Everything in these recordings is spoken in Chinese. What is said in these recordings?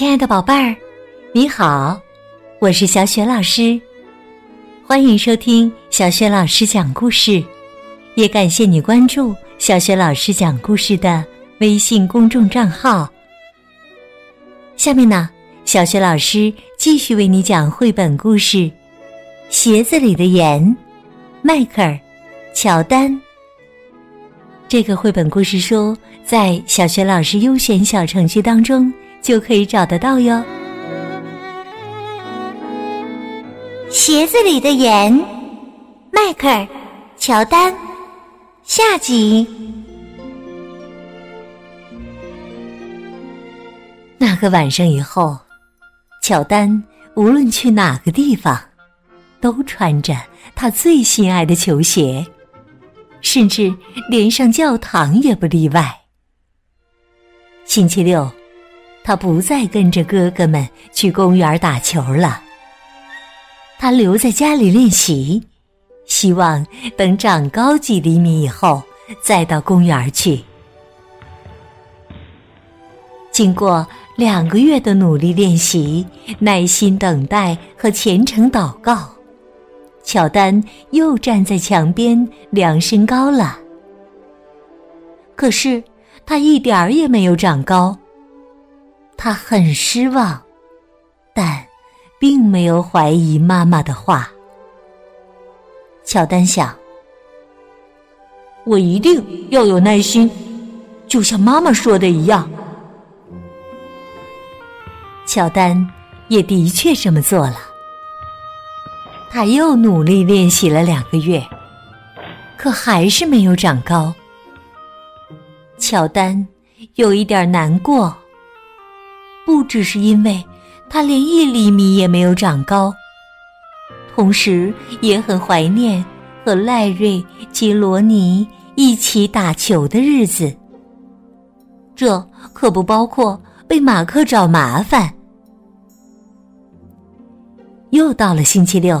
亲爱的宝贝儿，你好，我是小雪老师，欢迎收听小雪老师讲故事，也感谢你关注小雪老师讲故事的微信公众账号。下面呢，小雪老师继续为你讲绘本故事《鞋子里的盐》，迈克尔·乔丹。这个绘本故事书在小学老师优选小程序当中就可以找得到哟。鞋子里的盐，迈克尔·乔丹，下集。那个晚上以后，乔丹无论去哪个地方，都穿着他最心爱的球鞋。甚至连上教堂也不例外。星期六，他不再跟着哥哥们去公园打球了。他留在家里练习，希望等长高几厘米以后再到公园去。经过两个月的努力练习、耐心等待和虔诚祷告。乔丹又站在墙边量身高了，可是他一点儿也没有长高。他很失望，但并没有怀疑妈妈的话。乔丹想：“我一定要有耐心，就像妈妈说的一样。”乔丹也的确这么做了。他又努力练习了两个月，可还是没有长高。乔丹有一点难过，只是因为他连一厘米也没有长高，同时也很怀念和赖瑞及罗尼一起打球的日子。这可不包括被马克找麻烦。又到了星期六。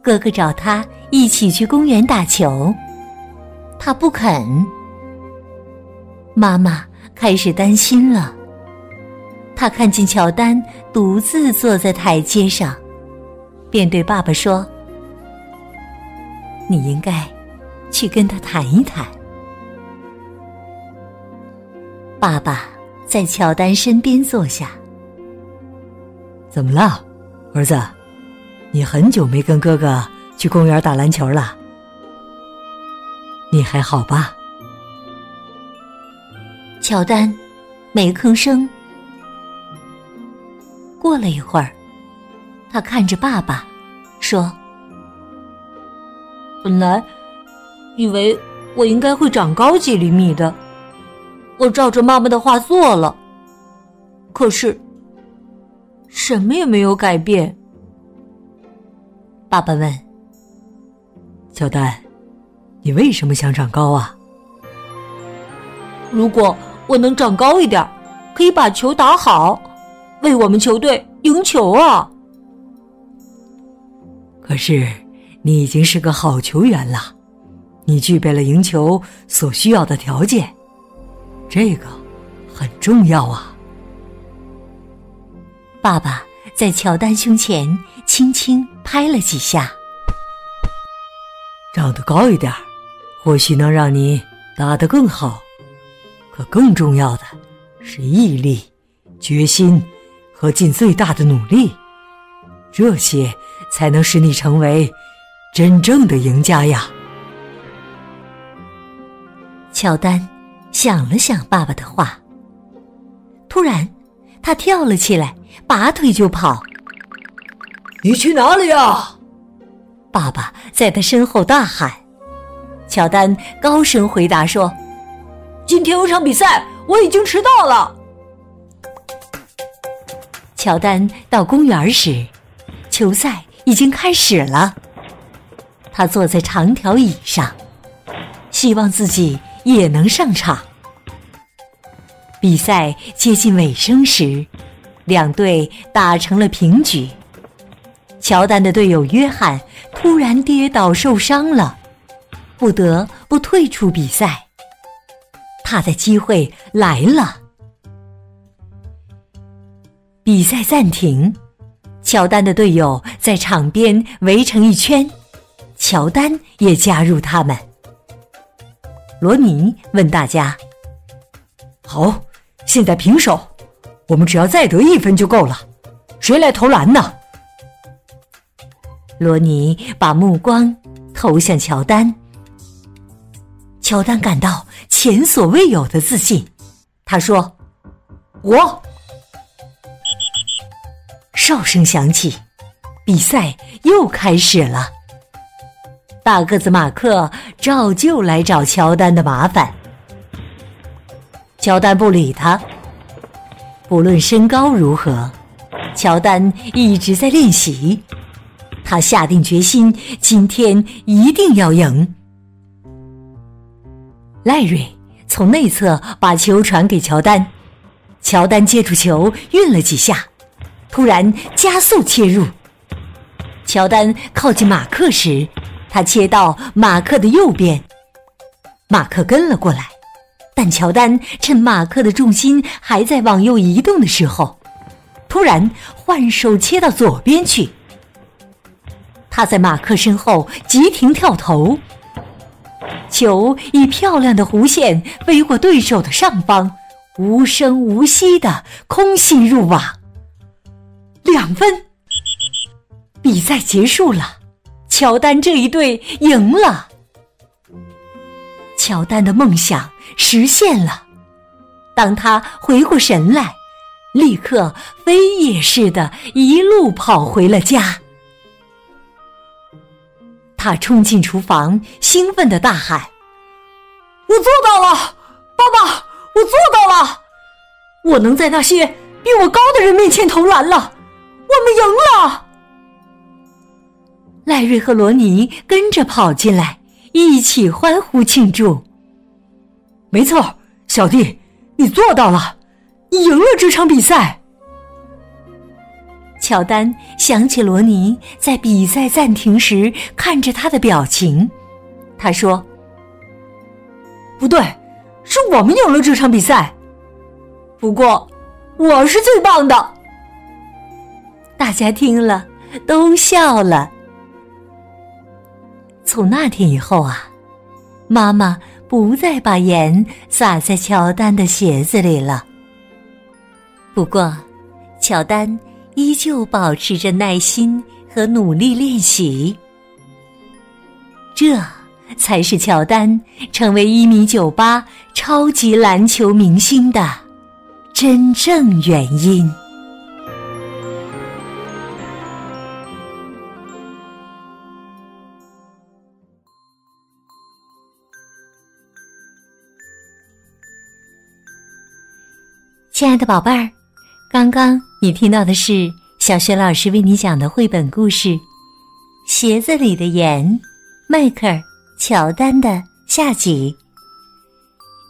哥哥找他一起去公园打球，他不肯。妈妈开始担心了。他看见乔丹独自坐在台阶上，便对爸爸说：“你应该去跟他谈一谈。”爸爸在乔丹身边坐下。怎么了，儿子？你很久没跟哥哥去公园打篮球了，你还好吧？乔丹没吭声。过了一会儿，他看着爸爸，说：“本来以为我应该会长高几厘米的，我照着妈妈的话做了，可是什么也没有改变。”爸爸问：“小丹，你为什么想长高啊？如果我能长高一点，可以把球打好，为我们球队赢球啊！可是你已经是个好球员了，你具备了赢球所需要的条件，这个很重要啊！”爸爸在乔丹胸前轻轻。拍了几下，长得高一点，或许能让你打得更好。可更重要的是毅力、决心和尽最大的努力，这些才能使你成为真正的赢家呀。乔丹想了想爸爸的话，突然他跳了起来，拔腿就跑。你去哪里呀？爸爸在他身后大喊。乔丹高声回答说：“今天有场比赛，我已经迟到了。”乔丹到公园时，球赛已经开始了。他坐在长条椅上，希望自己也能上场。比赛接近尾声时，两队打成了平局。乔丹的队友约翰突然跌倒受伤了，不得不退出比赛。他的机会来了。比赛暂停，乔丹的队友在场边围成一圈，乔丹也加入他们。罗尼问大家：“好，现在平手，我们只要再得一分就够了。谁来投篮呢？”罗尼把目光投向乔丹，乔丹感到前所未有的自信。他说：“我。”哨声响起，比赛又开始了。大个子马克照旧来找乔丹的麻烦，乔丹不理他。不论身高如何，乔丹一直在练习。他下定决心，今天一定要赢。赖瑞从内侧把球传给乔丹，乔丹接住球，运了几下，突然加速切入。乔丹靠近马克时，他切到马克的右边，马克跟了过来，但乔丹趁马克的重心还在往右移动的时候，突然换手切到左边去。他在马克身后急停跳投，球以漂亮的弧线飞过对手的上方，无声无息的空心入网，两分。比赛结束了，乔丹这一队赢了。乔丹的梦想实现了，当他回过神来，立刻飞也似的一路跑回了家。他冲进厨房，兴奋的大喊：“我做到了，爸爸！我做到了！我能在那些比我高的人面前投篮了！我们赢了！”赖瑞和罗尼跟着跑进来，一起欢呼庆祝。没错，小弟，你做到了，你赢了这场比赛。乔丹想起罗尼在比赛暂停时看着他的表情，他说：“不对，是我们赢了这场比赛。不过，我是最棒的。”大家听了都笑了。从那天以后啊，妈妈不再把盐撒在乔丹的鞋子里了。不过，乔丹。依旧保持着耐心和努力练习，这才是乔丹成为一米九八超级篮球明星的真正原因。的宝贝儿。刚刚你听到的是小学老师为你讲的绘本故事《鞋子里的盐》，迈克尔·乔丹的下集。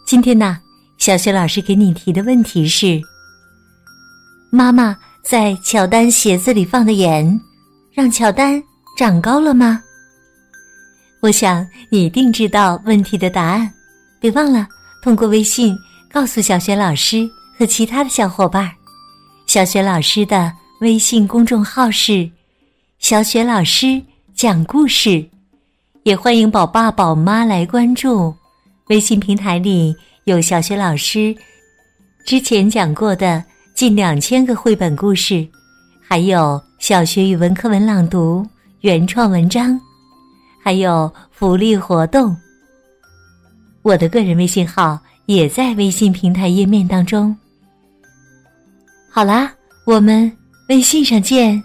今天呢，小学老师给你提的问题是：妈妈在乔丹鞋子里放的盐，让乔丹长高了吗？我想你一定知道问题的答案，别忘了通过微信告诉小学老师和其他的小伙伴。小雪老师的微信公众号是“小雪老师讲故事”，也欢迎宝爸宝妈来关注。微信平台里有小雪老师之前讲过的近两千个绘本故事，还有小学语文课文朗读、原创文章，还有福利活动。我的个人微信号也在微信平台页面当中。好啦，我们微信上见。